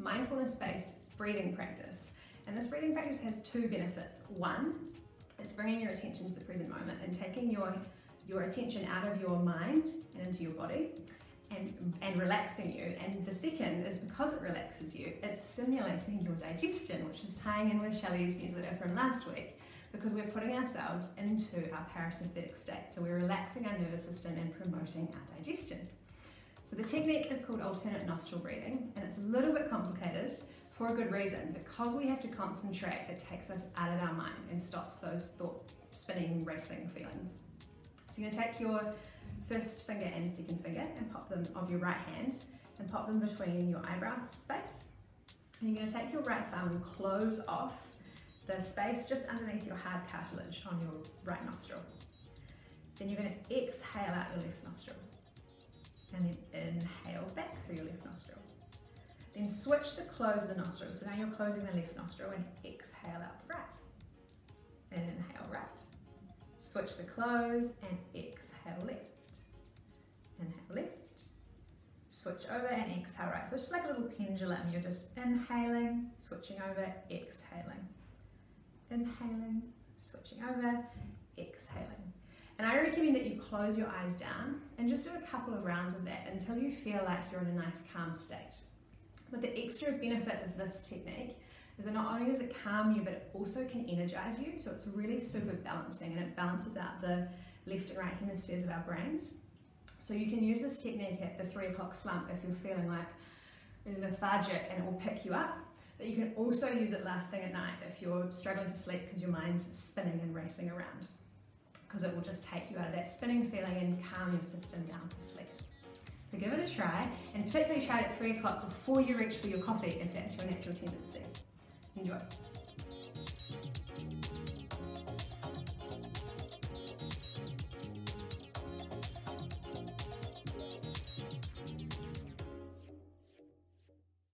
mindfulness-based breathing practice. And this breathing practice has two benefits. One, it's bringing your attention to the present moment and taking your, your attention out of your mind and into your body and, and relaxing you. And the second is because it relaxes you, it's stimulating your digestion, which is tying in with Shelley's newsletter from last week because we're putting ourselves into our parasympathetic state. So we're relaxing our nervous system and promoting our digestion. So the technique is called alternate nostril breathing and it's a little bit complicated for a good reason. Because we have to concentrate, it takes us out of our mind and stops those thought spinning, racing feelings. So you're gonna take your first finger and second finger and pop them of your right hand and pop them between your eyebrow space. And you're gonna take your right thumb and close off the space just underneath your hard cartilage on your right nostril. Then you're going to exhale out your left nostril and then inhale back through your left nostril. Then switch the close of the nostril. So now you're closing the left nostril and exhale out the right. And inhale right. Switch the close and exhale left. Inhale left. Switch over and exhale right. So it's just like a little pendulum. You're just inhaling, switching over, exhaling inhaling, switching over, recommend that you close your eyes down and just do a couple of rounds of that until you feel like you're in a nice calm state. But the extra benefit of this technique is that not only does it calm you, but it also can energize you. So it's really super balancing and it balances out the left and right hemispheres of our brains. So you can use this technique at the three o'clock slump if you're feeling like lethargic and it will pick you up but you can also use it last thing at night if you're struggling to sleep because your mind's spinning and racing around. Because it will just take you out of that spinning feeling and calm your system down for sleep. So give it a try, and particularly try it at 3 o'clock before you reach for your coffee if that's your natural tendency. Enjoy.